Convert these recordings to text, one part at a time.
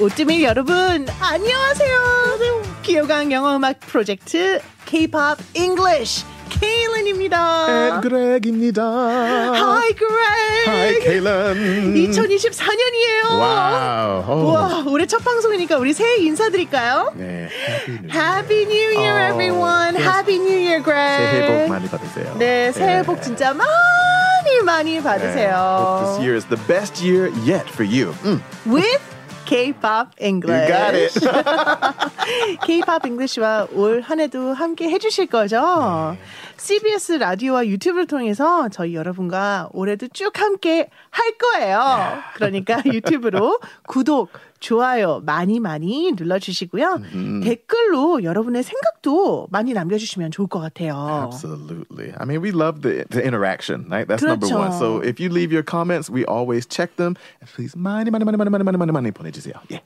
오뜨밀 여러분 안녕하세요. 귀호강 영어 음악 프로젝트 K-pop English Kaylin입니다. And Greg입니다. Hi Greg. Hi, Kaylin. 2024년이에요. Wow. 오. 와, 올해 첫 방송이니까 우리 새해 인사드릴까요? 네, Happy New Year. Happy New Year, 어, everyone. yes. Happy New Year, Greg. 새해 복 많이 받으세요. 네, 새해 복 진짜 많이 많이 네. 받으세요. This year is the best year yet for you. 음, With K-pop English. you got it. K-pop English와 올 한해도 함께 해주실 거죠? CBS 라디오와 유튜브를 통해서 저희 여러분과 올해도 쭉 함께 할 거예요. 그러니까 유튜브로 구독, 좋아요 많이 많이 눌러주시고요. 댓글로 여러분의 생각도 많이 남겨주시면 좋을 것 같아요. Absolutely. I mean, we love the, the interaction, right? That's number 그렇죠. one. So if you leave your comments, we always check them. And please, 많이, 많이, 많이, 많이, 많이, 많이, 많이 보내주세요. Yeah.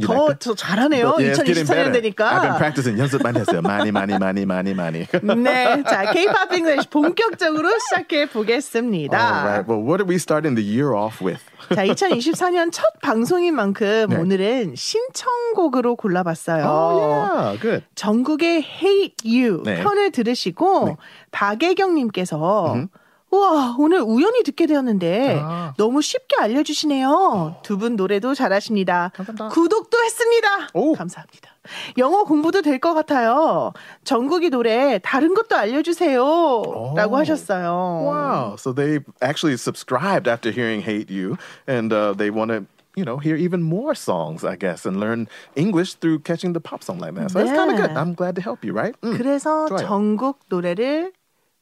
더? 더 잘하네요. Yeah, it's getting 2024년 better. I've been 되니까. practicing. 연습 많이 했어요. 많이, 많이, 많이, 많이, 많이. 네, 자, K-pop English 본격적으로 시작해 보겠습니다. All right. Well, what are we starting the year off with? 자, 2024년 첫 방송인 만큼 네. 오늘은 신청곡으로 골라봤어요. Oh, yeah. Good. 전국의 Hate You 네. 편을 들으시고 박예경님께서 우와 오늘 우연히 듣게 되었는데 아. 너무 쉽게 알려주시네요. 두 분 노래도 잘하십니다. 감사합니다. 구독도 했습니다. 오. 감사합니다. 영어 공부도 될 것 같아요. 전국이 노래 다른 것도 알려주세요. 라고 하셨어요. Wow. So they actually subscribed after hearing Hate You, and uh, they want to. You know, hear even more songs, I guess, and learn English through catching the pop song like that. So it's kind of good. 네. I'm glad to help you, right? Mm. 그래서 좋아요. 전국 노래를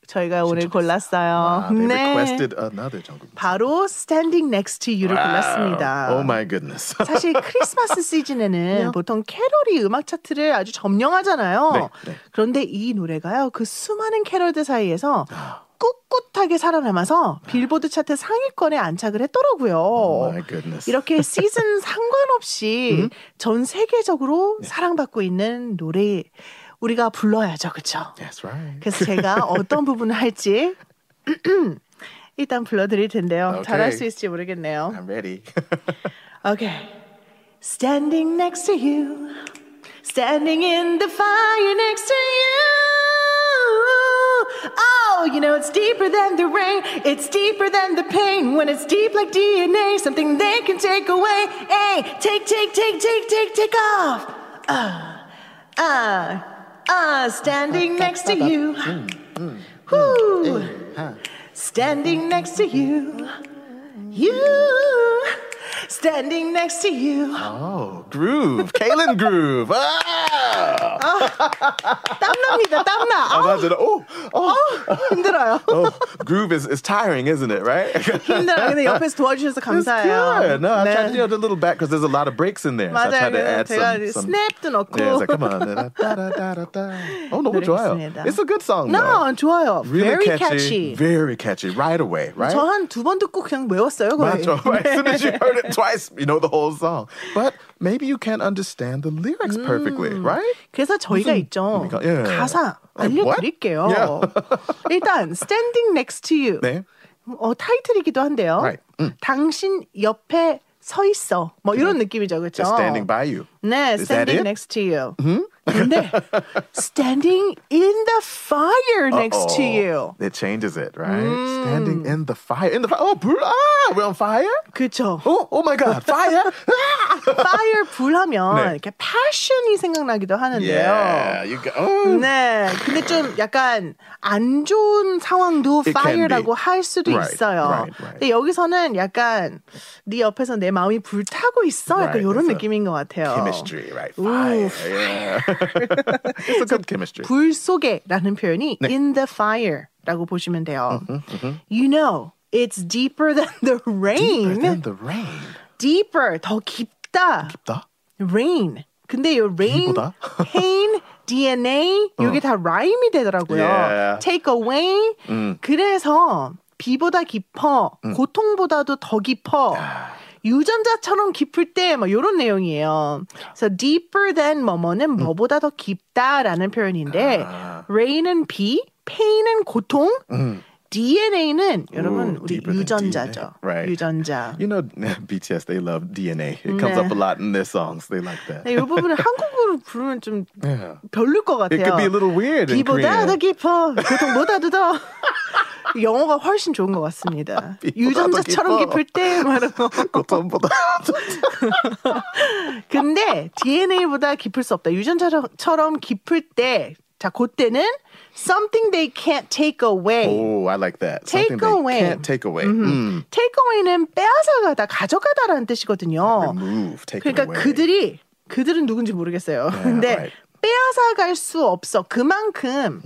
저희가 오늘. 골랐어요. Wow, they 네. requested another jungle. 바로 Standing Next to You를 골랐습니다. Oh my goodness. 사실 크리스마스 시즌에는 네. 보통 캐롤이 음악 차트를 아주 점령하잖아요. 네, 네. 그런데 이 노래가요, 그 수많은 캐롤들 사이에서 꿋꿋하게 살아남아서 빌보드 차트 상위권에 안착을 했더라고요. oh. 이렇게 시즌 상관없이 전 세계적으로 사랑받고 있는 노래 우리가 불러야죠, 그렇죠? That's right. 그래서 제가 어떤 부분을 할지 일단 불러드릴 텐데요. 오케이. 잘할 수 있을지 모르겠네요. I'm ready. Okay. Standing next to you, standing in the fire next to you. You know it's deeper than the rain, it's deeper than the pain. When it's deep like DNA, something they can take away. Hey, take, take, take, take, take, take off. Ah, ah, ah, standing next to you. Whoo. Standing next to you. You Standing next to you. oh, groove. Kaylin Groove. Ah! 땀납니다, 땀나. Oh, 아우, that's it. Oh, oh, 힘들어요. oh. Groove is, is tiring, isn't it, right? 힘들어요. 근데 옆에서 도와주셔서 It's 감사해요. good. No, I 네. tried to do a little back because there's a lot of breaks in there. So I 맞아요. tried to 그래서 add 제가 some, some 스냅도 넣고. Yeah, it's like, come on. Da-da-da-da-da. Oh, 너무 좋아요. 노래했습니다. It's a good song. No, though. 좋아요. Really Very catchy, catchy. Very catchy. Right away, right? 저 한 두 번 듣고 그냥 외웠어요, 거의. 맞죠. As soon as you heard it twice, you know the whole song. But maybe you can't understand the lyrics perfectly, right? 그래서 저희가 무슨 있죠. 의미가- 예. 가사 아니, what? 알려드릴게요. Yeah. 일단 Standing Next to You. 네. 어, 타이틀이기도 한데요. Right. 음. 당신 옆에 서 있어. 뭐 이런 느낌이죠, 그렇죠? Just standing by you. 네, Is that standing it? next to you. 근데 standing in the fire next to Uh-oh. you. It changes it, right? Standing in the fire. In the fire. Oh, 불- ah, we're on fire? 그렇죠. Oh, oh my God, fire! Ah! fire 불하면 네. 이렇게 passion이 생각나기도 하는데요. yeah, you go. Oh. 네, 근데 좀 약간 안 좋은 상황도 It fire라고. 할 수도 Right, 있어요. right, right. 근데 여기서는 약간 네 옆에서 내 마음이 불타고 있어. 약간 Right, 이런 느낌인 것 같아요. Chemistry, right? Fire. Yeah. It's a good chemistry. 불 속에라는 표현이 네. in the fire라고 보시면 돼요. You know, it's deeper than the Deeper rain. than the rain. deeper, 더 깊다. 더? rain. 근데 이 rain, 비보다? pain, DNA 이게 다 라임이 되더라고요. Yeah. take away. 그래서 비보다 깊어, 고통보다도 더 깊어. 유전자처럼 깊을 때, 뭐, 요런 내용이에요. 그래서 deeper than 뭐뭐는 뭐보다 더 깊다라는 표현인데, 아. rain은 비, pain은 고통, DNA는 여러분 Ooh, 우리 유전자죠. DNA. Right. 유전자. You know, BTS, they love DNA. It comes 네. up a lot in their songs. They like that. 네, 이 부분을 한국어로 부르면 좀 Yeah. 별로일 것 같아요. It could be a little weird 비보다. 더 깊어. 고통보다도 더. 영어가 훨씬 좋은 것 같습니다. 유전자처럼 깊어. 깊을 때 말하고. 고통보다 근데 DNA보다 깊을 수 없다. 유전자처럼 깊을 때, 자, 그때는 something they can't take away. Oh, I like that. Take Something they away. can't take away. Mm. take away는 빼앗아가다, 가져가다라는 뜻이거든요. Remove, take 그러니까 away. 그들이 그들은 누군지 모르겠어요. 근데 right. 빼앗아갈 수 없어. 그만큼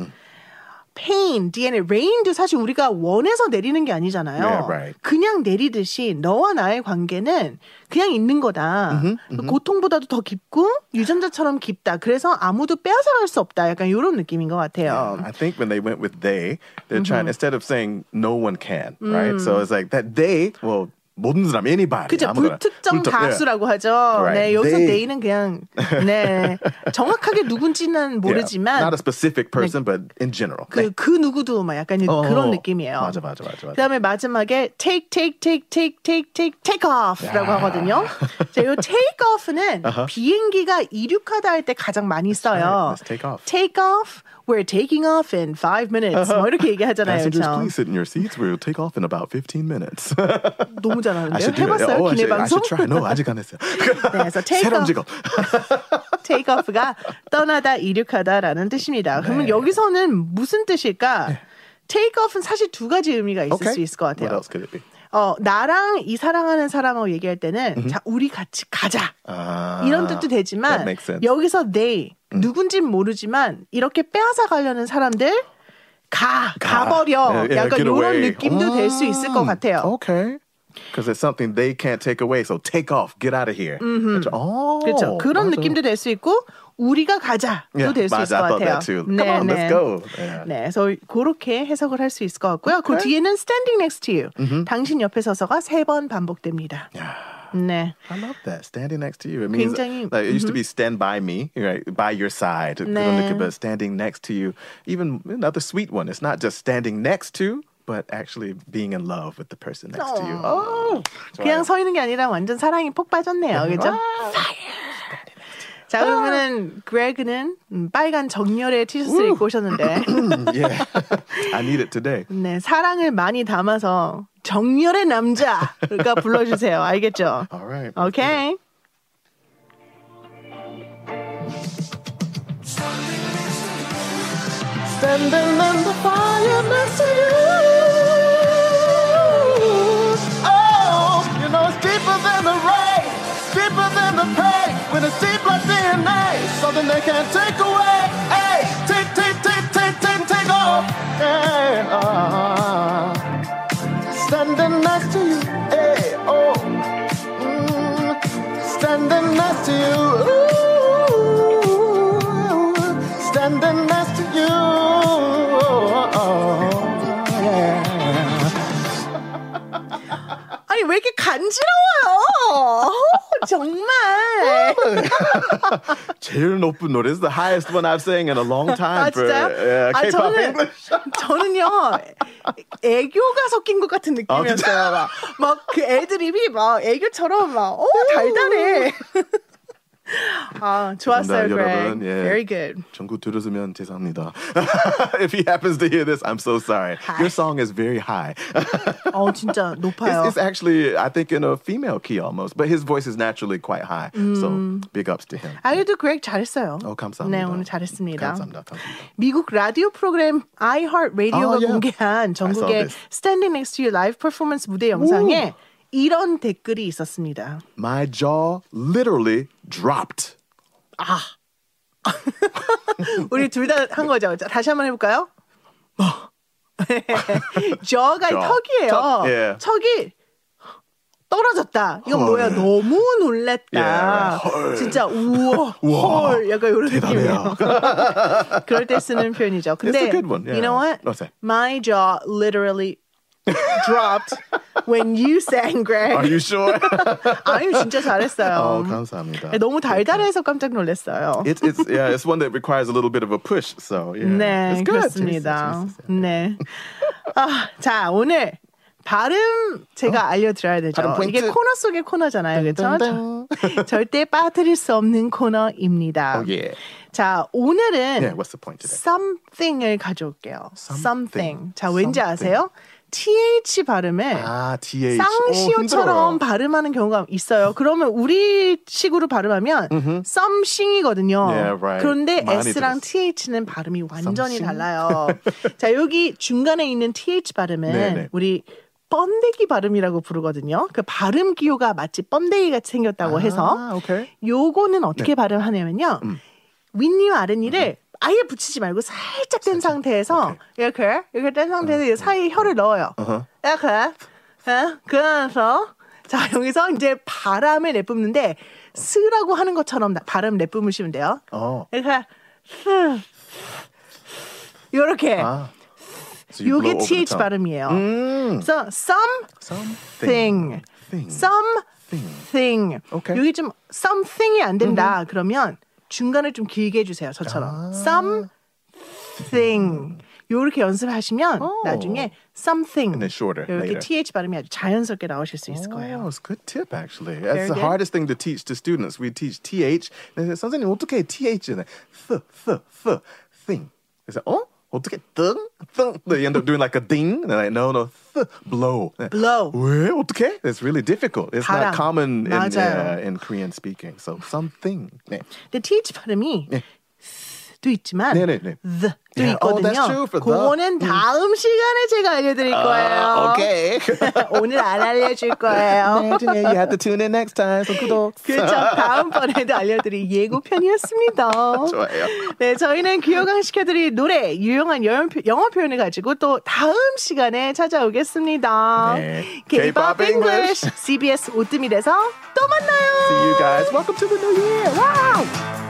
pain, DNA, rain도 사실 우리가 원해서 내리는 게 아니잖아요. Yeah, right. 그냥 내리듯이 너와 나의 관계는 그냥 있는 거다. 고통보다도 더 깊고 유전자처럼 깊다. 그래서 아무도 빼앗아갈 수 없다. 약간 이런 느낌인 것 같아요. I think when they went with they, they're trying instead of saying no one can, right? So it's like that they, well, 모든 사람, anybody. 그죠. 불특정 불특- yeah. 다수라고 하죠. Right. 네 여기서 They- 네이는 그냥 네 정확하게 누군지는 Yeah. 모르지만 Not a specific person, but in general. 그, 그 누구도 막 약간 어, 그런 느낌이에요. 맞아, 맞아, 맞아, 맞아. 그다음에 마지막에 take, take, take, take, take, take, take off라고 야. 하거든요. 자, 이 take off는 비행기가 이륙하다 할 때 가장 많이 써요. Let's take off. Take off. We're taking off in five minutes. 뭐 이렇게 얘기하잖아요. Passengers, 그렇죠? please sit in your seats. We'll take off in about 15 minutes. 너무 잘하는데요. 해봤어요? Oh, 기내 should, I 방송? should try. No, 아직 안 했어요. 네, 그래서 take 새로운 off. 직업. take off가 떠나다, 이륙하다라는 뜻입니다. 그러면 네. 여기서는 무슨 뜻일까? take off은 사실 두 가지 의미가 있을 Okay. 수 있을 것 What 같아요. else could it be? 어, 나랑 이 사랑하는 사람하고 얘기할 때는 자, 우리 같이 가자. 아, 이런 뜻도 되지만. 여기서 they 누군진 모르지만 이렇게 빼앗아 가려는 사람들 가, 가. 가버려. Yeah, yeah, 약간 이런 away. 느낌도 될 수 있을 것 같아요. Okay. Because it's something they can't take away. So take off. Get out of here. 그렇죠. Oh, 그렇죠. 그런 맞아. 느낌도 될 수 있고 우리가 가자도 Yeah, 될수 맞아. 있을 것 같아요. too. Come on, let's go. Yeah. 네, 그래서 그렇게 해석을 할 수 있을 것 같고요. 그 뒤에는 standing next to you. 당신 옆에 서서가 세 번 반복됩니다. 네. I love that. Standing next to you. It means 굉장히- like it used to be stand by me, right? By your side. 네. 그런 느낌, but standing next to you. Even another sweet one. It's not just standing next to, but actually being in love with the person next to you. Oh, 그냥 서 있는 게 아니라 완전 사랑이 폭 빠졌네요. 그죠? 자, 그러면은 그레그는 음, 빨간 정렬의 티셔츠를 입고 오셨는데 yeah. I need it today. 네, 사랑을 많이 담아서 정열의 남자가 불러주세요. 알겠죠? All right. 오케이. Standing in the fire next to you. Oh, you know it's deeper than the rain, deeper than the pain. When it's deep like DNA, something they can't take away. 제일 높은 노래. Is the highest one I've sang in a long time 아 for 진짜요? uh, 아 저는 English. 저는요 애교가 섞인 것 같은 느낌이었어요. 막그 애드립이 막 애교처럼 막 어 달달해. 아 좋았어요, 감사합니다, Greg. 여러분. 예. Very good. 전구 들으시면 죄송합니다. If he happens to hear this, I'm so sorry. Your song is very high. 어 진짜 높아요. It's, it's actually, I think, in a female key almost, but his voice is naturally quite high. So big ups to him. 아유도 그렉 잘했어요. 어, 감사합니다. 네 오늘 잘했습니다. 감사합니다. 감사합니다. 미국 라디오 프로그램 iHeart Radio가 아, 예. 공개한 전국의 this. Standing Next to You 라이브 퍼포먼스 무대 영상에 이런 댓글이 있었습니다. My jaw literally dropped. 우리 둘 다 한 거죠. 자, 다시 한번 해볼까요? 저가 저. 턱이에요. 턱, 예. 턱이 떨어졌다. 이건 뭐야? 헐. 너무 놀랬다. Yeah, 헐. 진짜 우와, 우와, 헐, 약간 이런. 느낌이에요. 그럴 때 쓰는 표현이죠. 근데 a good one, you know what? yeah. My jaw literally dropped when you sang, Greg. Are you sure? 아유 진짜 잘했어요. 어, 감사합니다. 너무 달달해서 깜짝 놀랐어요. It's, it's, yeah, it's one that requires a little bit of a push. So, yeah. 네, it's good. 그렇습니다. 재밌어요, 재밌어요. 네. 아, 자, 오늘 발음 제가 알려드려야 되죠. 이게 코너 속의 코너잖아요. 그렇죠? 절대 빠뜨릴 수 없는 코너입니다. Oh yeah. 자, 오늘은 Yeah. What's the point today? something을 가져올게요. Something. 자, 왠지 Something. 아세요? Th 발음을 아, th. 쌍시오처럼 오. 발음하는 경우가 있어요. 그러면 우리 식으로 발음하면 썸싱이거든요. Yeah, right. 그런데 s랑 들었어요. th는 발음이 완전히 썸싱? 달라요. 자, 여기 중간에 있는 th 발음은 네네. 우리 번데기 발음이라고 부르거든요. 그 발음 기호가 마치 번데기 같이 생겼다고 해서 아, 오케이. 요거는 네. 어떻게 발음하냐면요. 음. 윗니와 아랫니를 아예 붙이지 말고 살짝 뗀 상태에서 이렇게 이렇게 뗀 상태에서 이 사이에 혀를 넣어요. 어허. 이렇게 예? 그러면서 자 여기서 이제 바람을 내뿜는데 스라고 하는 것처럼 나- 발음 내뿜으시면 돼요. 어. 이렇게 스 이렇게 아. So 요게 th. 발음이에요. 음. 그래서 something, Thing. something. 오케이. 여기 좀 something이 안 된다. 그러면 중간을 좀 길게 해주세요. 저처럼 something. 요렇게 연습하시면 오. 나중에 something And then shorter 이렇게 later. th 발음이 아주 자연스럽게 나오실 수 있을 Oh, 거예요. it's a good tip actually. Very That's the good. hardest thing to teach to students. We teach th. Say, 선생님 어떻게 th in it? th th th thing. Oh, 어 떻게 등 등? They end up doing like a ding. And they're like, no, no, th blow. Blow. 왜 어떻게? It's really difficult. It's 바람. not common in 맞아요. uh, in Korean speaking. So something. 네. 근데 th 발음이 네. 도 있지만 네네네. the도 Yeah, oh, 있거든요. the. 그거는 다음 시간에 제가 알려드릴 거예요. Okay. 오늘 안 알려줄 거예요. Yeah, you have to tune in next time. So 구독. 그렇죠. 다음번에도 알려드릴 예고편이었습니다. 좋아요. 네, 저희는 귀여강 시켜드릴 노래, 유용한 영어, 표- 표현을 가지고 또 다음 시간에 찾아오겠습니다. 네. K-pop English. CBS 오뜨밀에서 또 만나요. See you guys. Welcome to the new year. Wow.